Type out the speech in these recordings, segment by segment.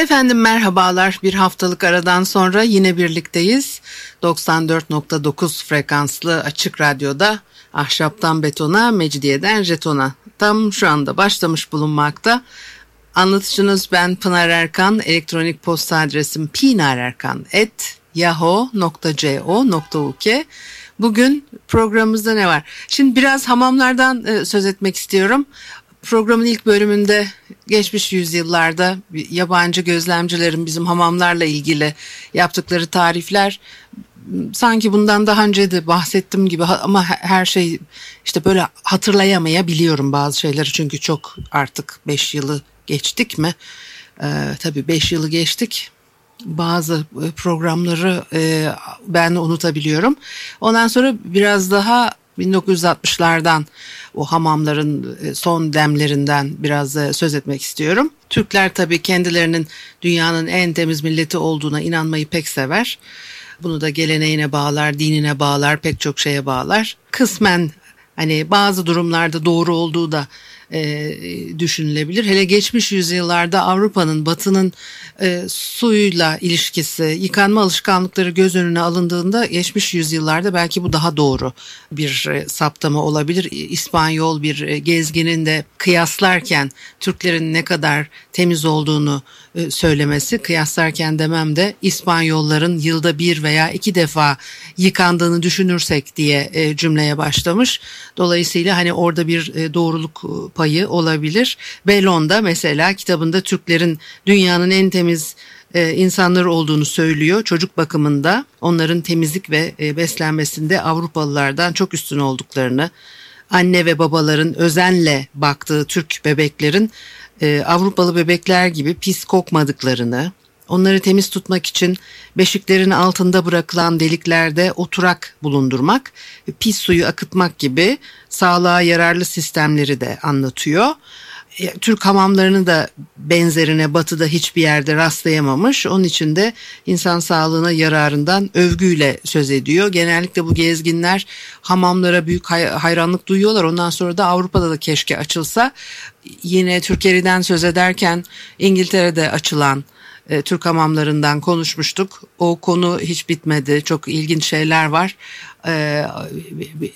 Efendim merhabalar. Bir haftalık aradan sonra yine birlikteyiz. 94.9 frekanslı açık radyoda ahşaptan betona, mecidiyeden jetona. Tam şu anda başlamış bulunmakta. Anlatıcınız ben Pınar Erkan. Elektronik posta adresim pinarerkan.yahoo.co.uk Bugün programımızda ne var? Şimdi biraz hamamlardan e, söz etmek istiyorum. Programın ilk bölümünde geçmiş yüzyıllarda yabancı gözlemcilerin bizim hamamlarla ilgili yaptıkları tarifler sanki bundan daha önce de bahsettim gibi ama her şey işte böyle hatırlayamayabiliyorum bazı şeyleri çünkü çok artık 5 yılı geçtik mi? Ee, tabii 5 yılı geçtik bazı e, programları e, ben unutabiliyorum. Ondan sonra biraz daha 1960'lardan o hamamların e, son demlerinden biraz söz etmek istiyorum. Türkler tabii kendilerinin dünyanın en temiz milleti olduğuna inanmayı pek sever. Bunu da geleneğine bağlar, dinine bağlar, pek çok şeye bağlar. Kısmen hani bazı durumlarda doğru olduğu da e, düşünülebilir. Hele geçmiş yüzyıllarda Avrupa'nın batının e, suyla ilişkisi, yıkanma alışkanlıkları göz önüne alındığında geçmiş yüzyıllarda belki bu daha doğru bir e, saptama olabilir. İspanyol bir e, gezginin de kıyaslarken Türklerin ne kadar temiz olduğunu söylemesi, kıyaslarken demem de İspanyolların yılda bir veya iki defa yıkandığını düşünürsek diye e, cümleye başlamış. Dolayısıyla hani orada bir e, doğruluk e, payı olabilir. Bellon'da mesela kitabında Türklerin dünyanın en temiz e, insanları olduğunu söylüyor. Çocuk bakımında onların temizlik ve e, beslenmesinde Avrupalılardan çok üstün olduklarını, anne ve babaların özenle baktığı Türk bebeklerin e, Avrupalı bebekler gibi pis kokmadıklarını, onları temiz tutmak için beşiklerin altında bırakılan deliklerde oturak bulundurmak, pis suyu akıtmak gibi sağlığa yararlı sistemleri de anlatıyor. Türk hamamlarını da benzerine batıda hiçbir yerde rastlayamamış. Onun için de insan sağlığına yararından övgüyle söz ediyor. Genellikle bu gezginler hamamlara büyük hayranlık duyuyorlar. Ondan sonra da Avrupa'da da keşke açılsa. Yine Türkiye'den söz ederken İngiltere'de açılan e, Türk hamamlarından konuşmuştuk. O konu hiç bitmedi. Çok ilginç şeyler var. E,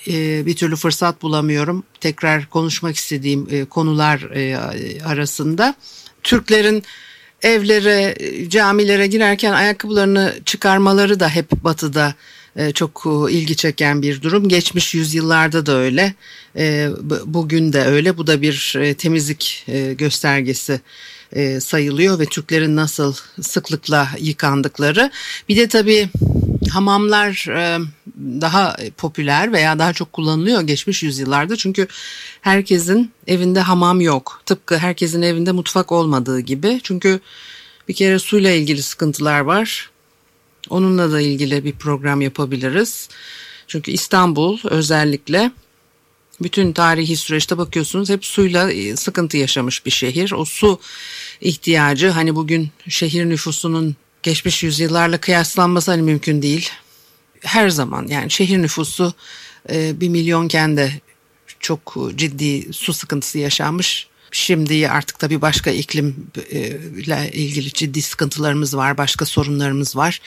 e, bir türlü fırsat bulamıyorum. Tekrar konuşmak istediğim e, konular e, arasında. Türklerin evlere, camilere girerken ayakkabılarını çıkarmaları da hep batıda e, çok ilgi çeken bir durum. Geçmiş yüzyıllarda da öyle, e, bugün de öyle. Bu da bir e, temizlik göstergesi e, sayılıyor ve Türklerin nasıl sıklıkla yıkandıkları. Bir de tabii hamamlar e, daha popüler veya daha çok kullanılıyor geçmiş yüzyıllarda. Çünkü herkesin evinde hamam yok. Tıpkı herkesin evinde mutfak olmadığı gibi. Çünkü bir kere suyla ilgili sıkıntılar var. Onunla da ilgili bir program yapabiliriz. Çünkü İstanbul özellikle bütün tarihi süreçte bakıyorsunuz hep suyla e, sıkıntı yaşamış bir şehir. O su ihtiyacı hani bugün şehir nüfusunun geçmiş yüzyıllarla kıyaslanması hani mümkün değil. Her zaman yani şehir nüfusu e, bir milyonken de çok ciddi su sıkıntısı yaşanmış. Şimdi artık tabii başka iklimle ilgili ciddi sıkıntılarımız var, başka sorunlarımız var.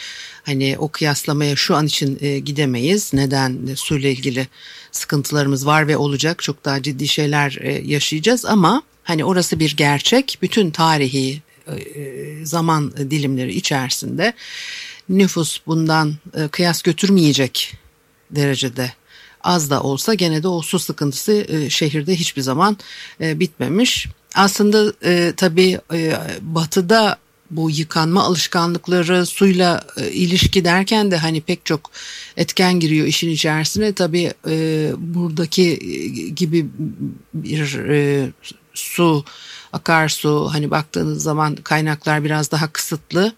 Hani o kıyaslamaya şu an için e, gidemeyiz. Neden suyla ilgili sıkıntılarımız var ve olacak. Çok daha ciddi şeyler e, yaşayacağız ama hani orası bir gerçek. Bütün tarihi e, zaman dilimleri içerisinde nüfus bundan kıyas götürmeyecek derecede az da olsa gene de o su sıkıntısı e, şehirde hiçbir zaman e, bitmemiş. Aslında e, tabii e, batıda bu yıkanma alışkanlıkları suyla ilişki derken de hani pek çok etken giriyor işin içerisine. Tabii e, buradaki gibi bir su akarsu hani baktığınız zaman kaynaklar biraz daha kısıtlı.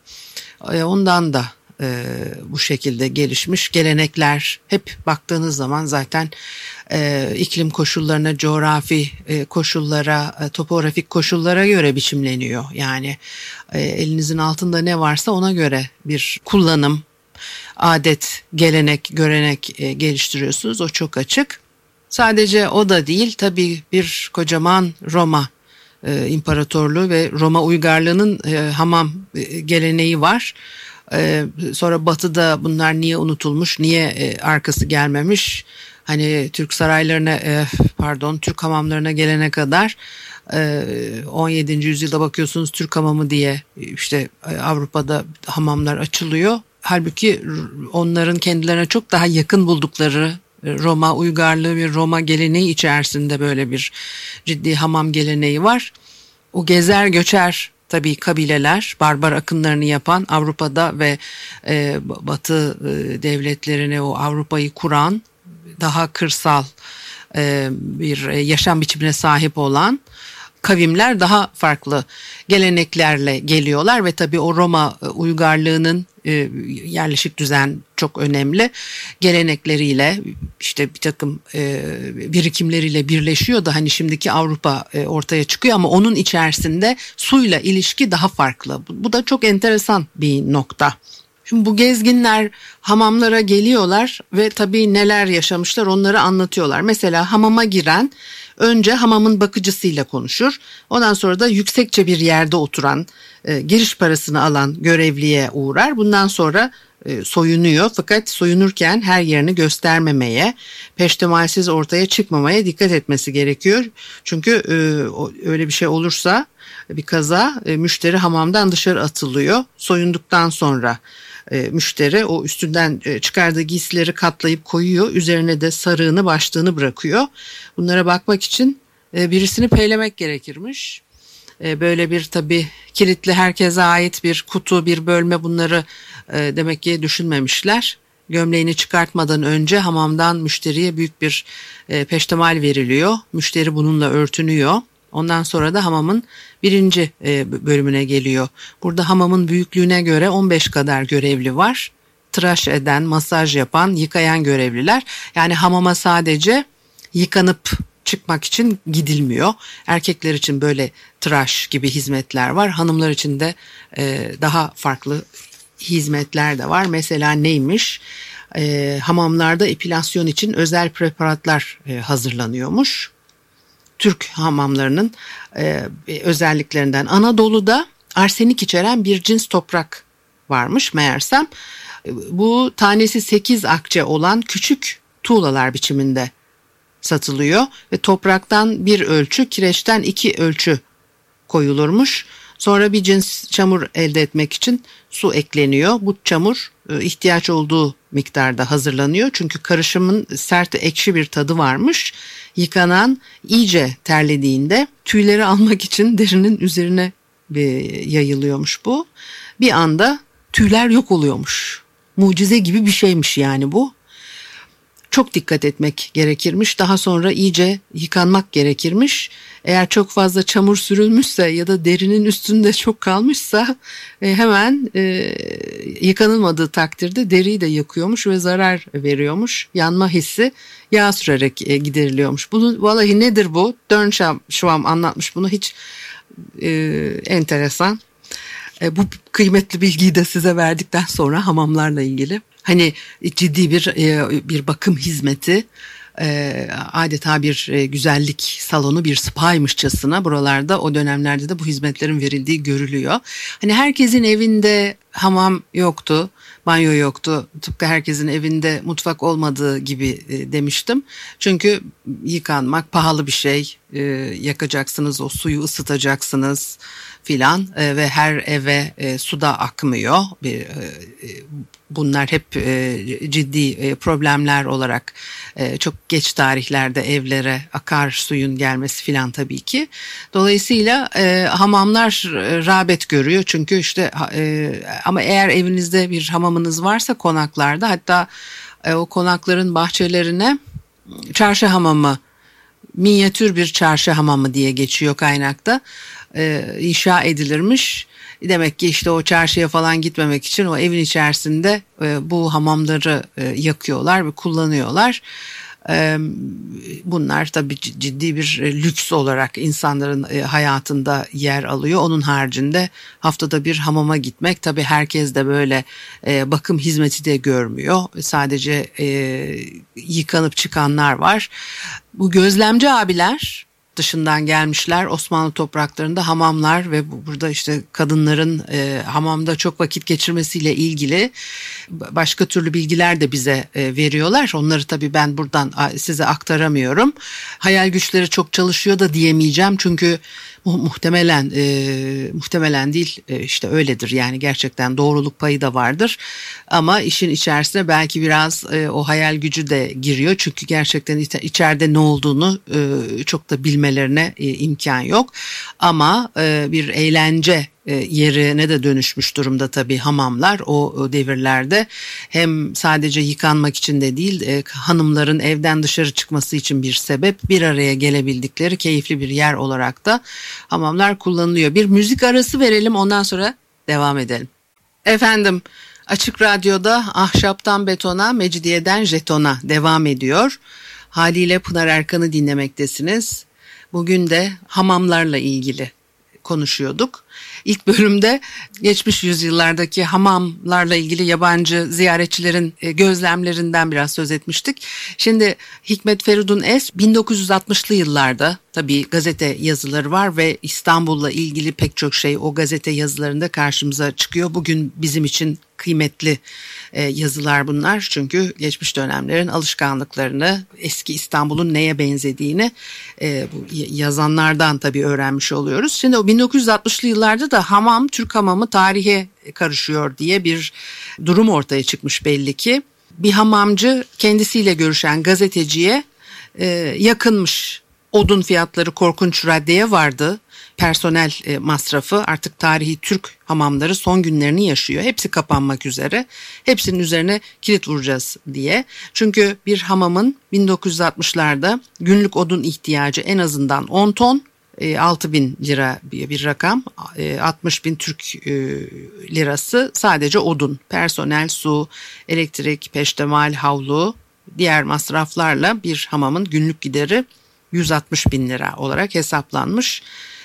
Ondan da e, bu şekilde gelişmiş gelenekler hep baktığınız zaman zaten e, iklim koşullarına, coğrafi e, koşullara, e, topografik koşullara göre biçimleniyor. Yani e, elinizin altında ne varsa ona göre bir kullanım, adet, gelenek, görenek e, geliştiriyorsunuz. O çok açık. Sadece o da değil tabii bir kocaman Roma e, İmparatorluğu ve Roma uygarlığının e, hamam e, geleneği var. E, sonra batıda bunlar niye unutulmuş, niye e, arkası gelmemiş? Hani Türk saraylarına e, pardon Türk hamamlarına gelene kadar 17. yüzyılda bakıyorsunuz Türk hamamı diye işte Avrupa'da hamamlar açılıyor. Halbuki onların kendilerine çok daha yakın buldukları Roma uygarlığı ve Roma geleneği içerisinde böyle bir ciddi hamam geleneği var. O gezer göçer tabii kabileler barbar akınlarını yapan Avrupa'da ve e, Batı e, devletlerine o Avrupa'yı kuran daha kırsal e, bir yaşam biçimine sahip olan kavimler daha farklı geleneklerle geliyorlar ve tabii o Roma e, uygarlığının e, yerleşik düzen çok önemli gelenekleriyle işte bir takım e, birikimleriyle birleşiyor da hani şimdiki Avrupa ortaya çıkıyor ama onun içerisinde suyla ilişki daha farklı. Bu da çok enteresan bir nokta. Şimdi bu gezginler hamamlara geliyorlar ve tabii neler yaşamışlar onları anlatıyorlar. Mesela hamama giren önce hamamın bakıcısıyla konuşur. Ondan sonra da yüksekçe bir yerde oturan, e, giriş parasını alan görevliye uğrar. Bundan sonra soyunuyor fakat soyunurken her yerini göstermemeye, peştemalsiz ortaya çıkmamaya dikkat etmesi gerekiyor. Çünkü e, öyle bir şey olursa bir kaza e, müşteri hamamdan dışarı atılıyor. Soyunduktan sonra e, müşteri o üstünden e, çıkardığı giysileri katlayıp koyuyor. Üzerine de sarığını başlığını bırakıyor. Bunlara bakmak için e, birisini peylemek gerekirmiş. E, böyle bir tabi kilitli herkese ait bir kutu bir bölme bunları e, demek ki düşünmemişler. Gömleğini çıkartmadan önce hamamdan müşteriye büyük bir e, peştemal veriliyor. Müşteri bununla örtünüyor. Ondan sonra da hamamın birinci e, bölümüne geliyor. Burada hamamın büyüklüğüne göre 15 kadar görevli var. Tıraş eden, masaj yapan, yıkayan görevliler. Yani hamama sadece yıkanıp çıkmak için gidilmiyor. Erkekler için böyle tıraş gibi hizmetler var. Hanımlar için de e, daha farklı hizmetler de var. Mesela neymiş? E, hamamlarda epilasyon için özel preparatlar e, hazırlanıyormuş. Türk hamamlarının e, özelliklerinden. Anadolu'da arsenik içeren bir cins toprak varmış meğersem. Bu tanesi 8 akçe olan küçük tuğlalar biçiminde satılıyor ve topraktan bir ölçü, kireçten iki ölçü koyulurmuş. Sonra bir cins çamur elde etmek için su ekleniyor. Bu çamur e, ihtiyaç olduğu miktarda hazırlanıyor. Çünkü karışımın sert ekşi bir tadı varmış. Yıkanan iyice terlediğinde tüyleri almak için derinin üzerine e, yayılıyormuş bu. Bir anda tüyler yok oluyormuş. Mucize gibi bir şeymiş yani bu çok dikkat etmek gerekirmiş. Daha sonra iyice yıkanmak gerekirmiş. Eğer çok fazla çamur sürülmüşse ya da derinin üstünde çok kalmışsa e, hemen e, yıkanılmadığı takdirde deriyi de yakıyormuş ve zarar veriyormuş. Yanma hissi yağ sürerek e, gideriliyormuş. Bunu vallahi nedir bu? Şu an anlatmış bunu hiç e, enteresan. E, bu kıymetli bilgiyi de size verdikten sonra hamamlarla ilgili hani ciddi bir e, bir bakım hizmeti e, adeta bir e, güzellik salonu bir spaymışçasına buralarda o dönemlerde de bu hizmetlerin verildiği görülüyor. Hani herkesin evinde hamam yoktu, banyo yoktu. Tıpkı herkesin evinde mutfak olmadığı gibi demiştim. Çünkü yıkanmak pahalı bir şey. Yakacaksınız, o suyu ısıtacaksınız filan ve her eve su da akmıyor. Bir bunlar hep e, ciddi e, problemler olarak e, çok geç tarihlerde evlere akar suyun gelmesi filan tabii ki. Dolayısıyla e, hamamlar e, rağbet görüyor çünkü işte e, ama eğer evinizde bir hamamınız varsa konaklarda hatta e, o konakların bahçelerine çarşı hamamı minyatür bir çarşı hamamı diye geçiyor kaynakta. E, inşa edilirmiş. Demek ki işte o çarşıya falan gitmemek için o evin içerisinde e, bu hamamları e, yakıyorlar ve kullanıyorlar. Bunlar tabii ciddi bir e, lüks olarak insanların e, hayatında yer alıyor. Onun haricinde haftada bir hamama gitmek tabii herkes de böyle e, bakım hizmeti de görmüyor. Sadece yıkanıp çıkanlar var. Bu gözlemci abiler dışından gelmişler. Osmanlı topraklarında hamamlar ve burada işte kadınların e, hamamda çok vakit geçirmesiyle ilgili başka türlü bilgiler de bize e, veriyorlar. Onları tabii ben buradan size aktaramıyorum. Hayal güçleri çok çalışıyor da diyemeyeceğim. Çünkü muhtemelen e, muhtemelen değil e, işte öyledir. Yani gerçekten doğruluk payı da vardır. Ama işin içerisine belki biraz e, o hayal gücü de giriyor. Çünkü gerçekten içeride ne olduğunu e, çok da bilmelerine e, imkan yok ama e, bir eğlence e, yerine de dönüşmüş durumda tabii hamamlar o devirlerde. Hem sadece yıkanmak için de değil hanımların evden dışarı çıkması için bir sebep bir araya gelebildikleri keyifli bir yer olarak da hamamlar kullanılıyor. Bir müzik arası verelim ondan sonra devam edelim. Efendim Açık Radyo'da Ahşaptan Betona, Mecidiyeden Jeton'a devam ediyor. Haliyle Pınar Erkan'ı dinlemektesiniz. Bugün de hamamlarla ilgili konuşuyorduk. İlk bölümde geçmiş yüzyıllardaki hamamlarla ilgili yabancı ziyaretçilerin e, gözlemlerinden biraz söz etmiştik. Şimdi Hikmet Feridun Es 1960'lı yıllarda tabii gazete yazıları var ve İstanbul'la ilgili pek çok şey o gazete yazılarında karşımıza çıkıyor. Bugün bizim için kıymetli e, yazılar bunlar. Çünkü geçmiş dönemlerin alışkanlıklarını, eski İstanbul'un neye benzediğini e, bu yazanlardan tabii öğrenmiş oluyoruz. Şimdi o 1960'lı yıllarda da hamam, Türk hamamı tarihe karışıyor diye bir durum ortaya çıkmış belli ki. Bir hamamcı kendisiyle görüşen gazeteciye e, yakınmış. Odun fiyatları korkunç raddeye vardı personel e, masrafı artık tarihi Türk hamamları son günlerini yaşıyor. Hepsi kapanmak üzere. Hepsinin üzerine kilit vuracağız diye. Çünkü bir hamamın 1960'larda günlük odun ihtiyacı en azından 10 ton 6 e, bin lira bir rakam 60 e, bin Türk lirası sadece odun personel su elektrik peştemal havlu diğer masraflarla bir hamamın günlük gideri 160 bin lira olarak hesaplanmış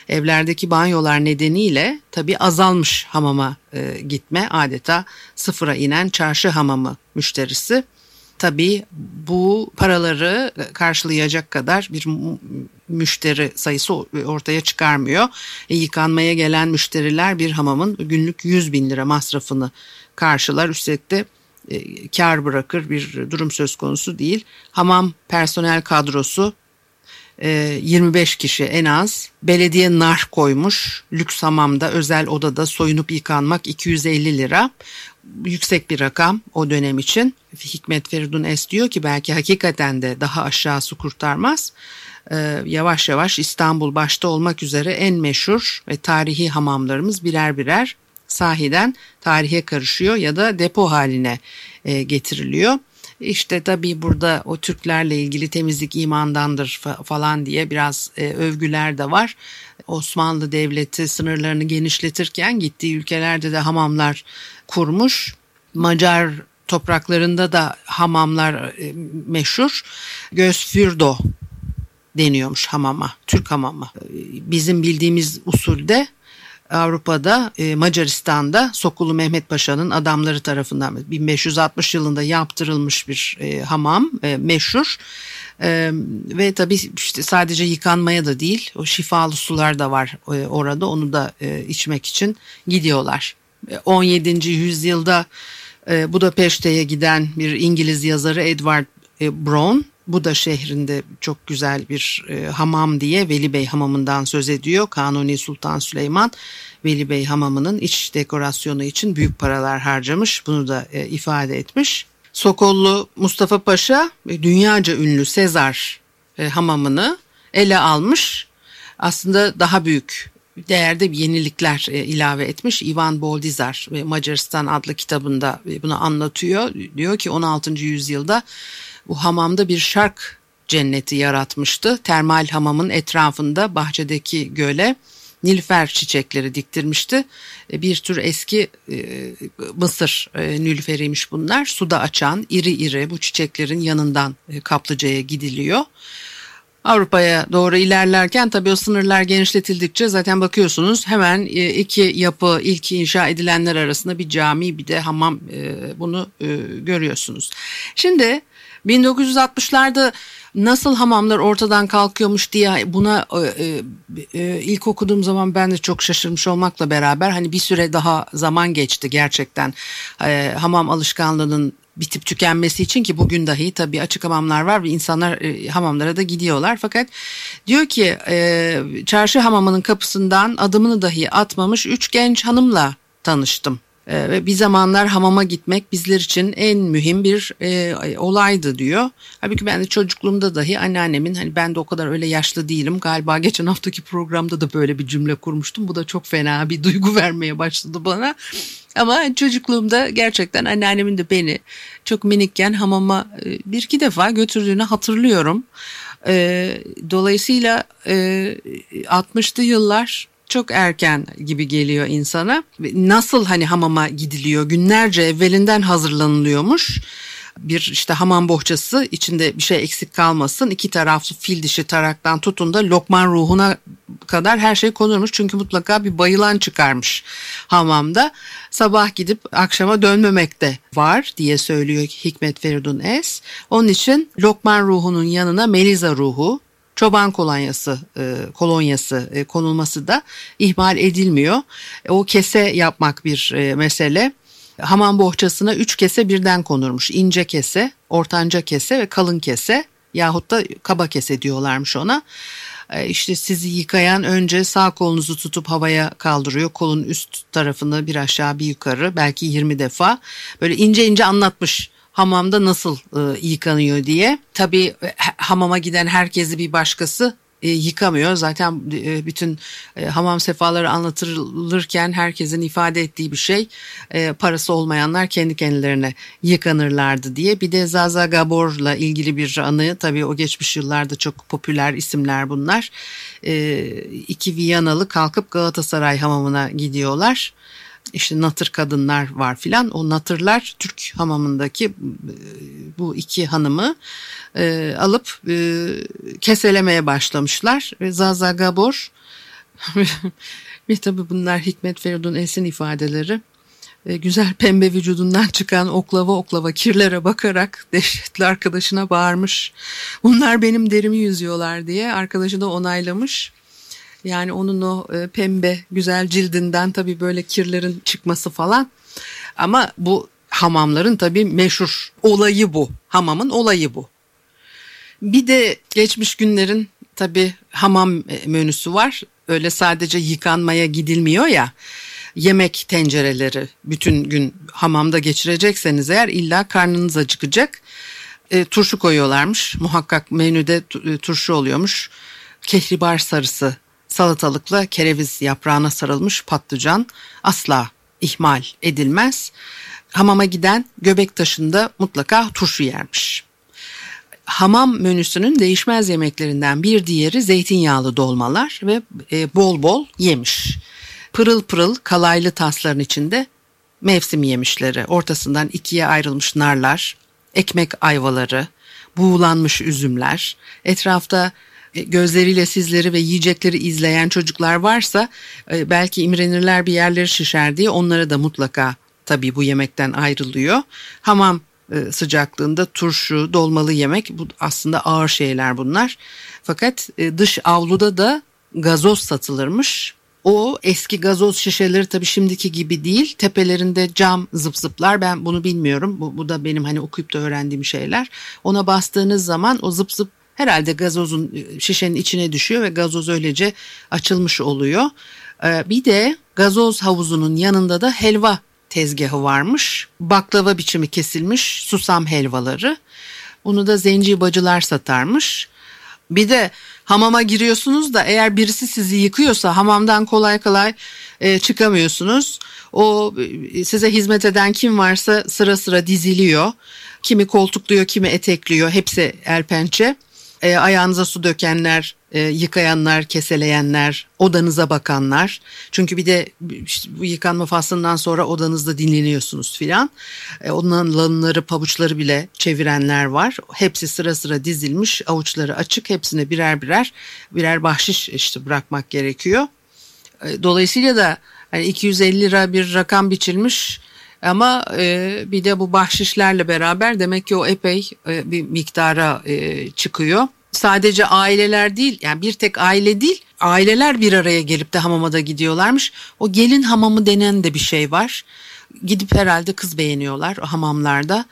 evlerdeki banyolar nedeniyle tabii azalmış hamama e, gitme adeta sıfıra inen çarşı hamamı müşterisi. Tabii bu paraları karşılayacak kadar bir müşteri sayısı ortaya çıkarmıyor. E, yıkanmaya gelen müşteriler bir hamamın günlük 100 bin lira masrafını karşılar. Üstelik de e, kar bırakır bir durum söz konusu değil. Hamam personel kadrosu 25 e, kişi en az. Belediye nar koymuş. Lüks hamamda özel odada soyunup yıkanmak 250 lira. Yüksek bir rakam o dönem için. Hikmet Feridun Es diyor ki belki hakikaten de daha aşağısı kurtarmaz. Ee, yavaş yavaş İstanbul başta olmak üzere en meşhur ve tarihi hamamlarımız birer birer sahiden tarihe karışıyor ya da depo haline e, getiriliyor. İşte tabii burada o Türklerle ilgili temizlik imandandır falan diye biraz e, övgüler de var. Osmanlı Devleti sınırlarını genişletirken gittiği ülkelerde de hamamlar kurmuş. Macar topraklarında da hamamlar e, meşhur. Gözfürdo deniyormuş hamama, Türk hamama. Bizim bildiğimiz usulde Avrupa'da e, Macaristan'da Sokulu Mehmet Paşa'nın adamları tarafından 1560 yılında yaptırılmış bir e, hamam e, meşhur. Ee, ve tabii işte sadece yıkanmaya da değil o şifalı sular da var e, orada onu da e, içmek için gidiyorlar. 17. yüzyılda e, Budapeşte'ye giden bir İngiliz yazarı Edward e, Brown bu da şehrinde çok güzel bir e, hamam diye Veli Bey Hamamı'ndan söz ediyor. Kanuni Sultan Süleyman Veli Bey Hamamı'nın iç dekorasyonu için büyük paralar harcamış. Bunu da e, ifade etmiş. Sokollu Mustafa Paşa e, dünyaca ünlü Sezar e, hamamını ele almış. Aslında daha büyük değerde yenilikler e, ilave etmiş. Ivan Boldizar ve Macaristan adlı kitabında bunu anlatıyor. Diyor ki 16. yüzyılda bu hamamda bir şark cenneti yaratmıştı. Termal hamamın etrafında bahçedeki göle nilüfer çiçekleri diktirmişti. E, bir tür eski e, Mısır e, nilüferiymiş bunlar. Suda açan iri iri bu çiçeklerin yanından e, kaplıcaya gidiliyor. Avrupa'ya doğru ilerlerken tabii o sınırlar genişletildikçe zaten bakıyorsunuz hemen e, iki yapı ilk inşa edilenler arasında bir cami bir de hamam e, bunu görüyorsunuz. Şimdi 1960'larda nasıl hamamlar ortadan kalkıyormuş diye buna e, e, ilk okuduğum zaman ben de çok şaşırmış olmakla beraber hani bir süre daha zaman geçti gerçekten e, hamam alışkanlığının bitip tükenmesi için ki bugün dahi tabii açık hamamlar var ve insanlar e, hamamlara da gidiyorlar. Fakat diyor ki e, çarşı hamamının kapısından adımını dahi atmamış üç genç hanımla tanıştım. E, ve bir zamanlar hamama gitmek bizler için en mühim bir e, olaydı diyor. Halbuki ben de çocukluğumda dahi anneannemin hani ben de o kadar öyle yaşlı değilim galiba geçen haftaki programda da böyle bir cümle kurmuştum. Bu da çok fena bir duygu vermeye başladı bana. Ama çocukluğumda gerçekten anneannemin de beni çok minikken hamama e, bir iki defa götürdüğünü hatırlıyorum. E, dolayısıyla 60'lı e, yıllar çok erken gibi geliyor insana. Nasıl hani hamama gidiliyor günlerce evvelinden hazırlanılıyormuş bir işte hamam bohçası içinde bir şey eksik kalmasın. iki taraflı fil dişi taraktan tutun da lokman ruhuna kadar her şey konurmuş. Çünkü mutlaka bir bayılan çıkarmış hamamda. Sabah gidip akşama dönmemekte var diye söylüyor Hikmet Feridun Es. Onun için lokman ruhunun yanına meliza ruhu çoban kolonyası e, kolonyası e, konulması da ihmal edilmiyor. E, o kese yapmak bir mesele hamam bohçasına üç kese birden konurmuş. İnce kese, ortanca kese ve kalın kese yahut da kaba kese diyorlarmış ona. İşte sizi yıkayan önce sağ kolunuzu tutup havaya kaldırıyor. Kolun üst tarafını bir aşağı bir yukarı belki 20 defa. Böyle ince ince anlatmış hamamda nasıl e, yıkanıyor diye. Tabii e, hamama giden herkesi bir başkası e, yıkamıyor. Zaten e, bütün e, hamam sefaları anlatılırken herkesin ifade ettiği bir şey e, parası olmayanlar kendi kendilerine yıkanırlardı diye. Bir de Zaza Gabor'la ilgili bir anı tabii o geçmiş yıllarda çok popüler isimler bunlar. E, iki Viyanalı kalkıp Galatasaray hamamına gidiyorlar işte natır kadınlar var filan. O natırlar Türk hamamındaki e, bu iki hanımı e, alıp e, keselemeye başlamışlar. Ve Zaza Gabor ve tabi bunlar Hikmet Feridun Esin ifadeleri. E, güzel pembe vücudundan çıkan oklava oklava kirlere bakarak dehşetli arkadaşına bağırmış. Bunlar benim derimi yüzüyorlar diye arkadaşı da onaylamış. Yani onun o e, pembe güzel cildinden tabii böyle kirlerin çıkması falan. Ama bu hamamların tabii meşhur olayı bu. Hamamın olayı bu. Bir de geçmiş günlerin tabii hamam e, menüsü var. Öyle sadece yıkanmaya gidilmiyor ya. Yemek tencereleri bütün gün hamamda geçirecekseniz eğer illa karnınız acıkacak. E, turşu koyuyorlarmış. Muhakkak menüde e, turşu oluyormuş. Kehribar sarısı salatalıkla kereviz yaprağına sarılmış patlıcan asla ihmal edilmez. Hamama giden göbek taşında mutlaka turşu yermiş. Hamam menüsünün değişmez yemeklerinden bir diğeri zeytinyağlı dolmalar ve e, bol bol yemiş. Pırıl pırıl kalaylı tasların içinde mevsim yemişleri, ortasından ikiye ayrılmış narlar, ekmek ayvaları, buğulanmış üzümler, etrafta gözleriyle sizleri ve yiyecekleri izleyen çocuklar varsa e, belki imrenirler bir yerleri şişer diye onlara da mutlaka tabii bu yemekten ayrılıyor. Hamam e, sıcaklığında turşu, dolmalı yemek bu aslında ağır şeyler bunlar. Fakat dış avluda da gazoz satılırmış. O eski gazoz şişeleri tabii şimdiki gibi değil. Tepelerinde cam zıp zıplar. Ben bunu bilmiyorum. Bu, bu da benim hani okuyup da öğrendiğim şeyler. Ona bastığınız zaman o zıp zıp herhalde gazozun e, şişenin içine düşüyor ve gazoz öylece açılmış oluyor. Ee, bir de gazoz havuzunun yanında da helva tezgahı varmış. Baklava biçimi kesilmiş susam helvaları. Bunu da zenci bacılar satarmış. Bir de hamama giriyorsunuz da eğer birisi sizi yıkıyorsa hamamdan kolay kolay e, çıkamıyorsunuz. O e, size hizmet eden kim varsa sıra sıra diziliyor. Kimi koltukluyor, kimi etekliyor. Hepsi el pençe e, ayağınıza su dökenler, e, yıkayanlar, keseleyenler, odanıza bakanlar. Çünkü bir de işte bu yıkanma faslından sonra odanızda dinleniyorsunuz filan. E, onların lanları, pabuçları bile çevirenler var. Hepsi sıra sıra dizilmiş, avuçları açık. Hepsine birer birer birer bahşiş işte bırakmak gerekiyor. E, dolayısıyla da hani 250 lira bir rakam biçilmiş. Ama e, bir de bu bahşişlerle beraber demek ki o epey e, bir miktara e, çıkıyor. Sadece aileler değil yani bir tek aile değil aileler bir araya gelip de hamama da gidiyorlarmış. O gelin hamamı denen de bir şey var. Gidip herhalde kız beğeniyorlar o hamamlarda.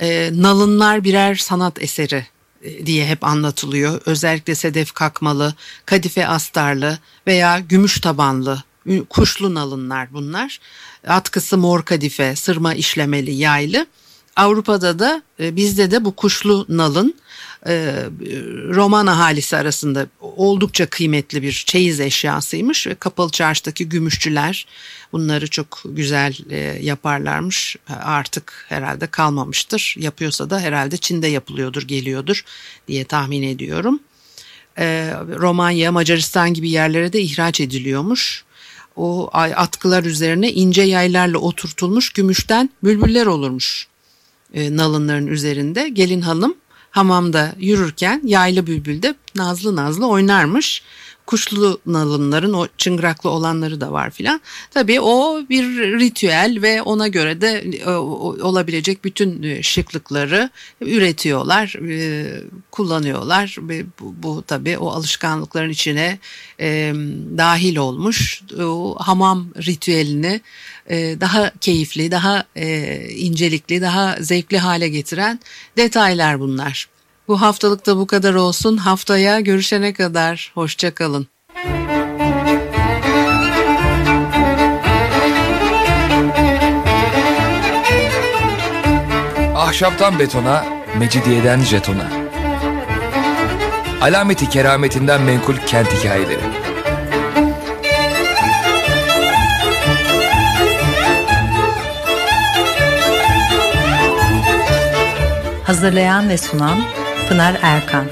E, nalınlar birer sanat eseri e, diye hep anlatılıyor. Özellikle sedef kakmalı, kadife astarlı veya gümüş tabanlı kuşlu nalınlar bunlar. Atkısı mor kadife, sırma işlemeli, yaylı. Avrupa'da da e, bizde de bu kuşlu nalın e, Roman ahalisi arasında oldukça kıymetli bir çeyiz eşyasıymış ve kapalı çarşıdaki gümüşçüler bunları çok güzel e, yaparlarmış. Artık herhalde kalmamıştır. Yapıyorsa da herhalde Çin'de yapılıyordur, geliyordur diye tahmin ediyorum. Romanya, Macaristan gibi yerlere de ihraç ediliyormuş o atkılar üzerine ince yaylarla oturtulmuş gümüşten bülbüller olurmuş e, nalınların üzerinde. Gelin hanım hamamda yürürken yaylı bülbülde nazlı nazlı oynarmış kuşlu nalınların o çıngıraklı olanları da var filan. Tabii o bir ritüel ve ona göre de e, olabilecek bütün e, şıklıkları üretiyorlar, e, kullanıyorlar. Bu, bu tabii o alışkanlıkların içine dahil olmuş. O hamam ritüelini daha keyifli, daha incelikli, daha zevkli hale getiren detaylar bunlar. Bu haftalıkta bu kadar olsun. Haftaya görüşene kadar hoşçakalın. Ahşaptan betona, mecidiyeden jetona. Alameti kerametinden menkul kent hikayeleri. Hazırlayan ve sunan Pınar Erkan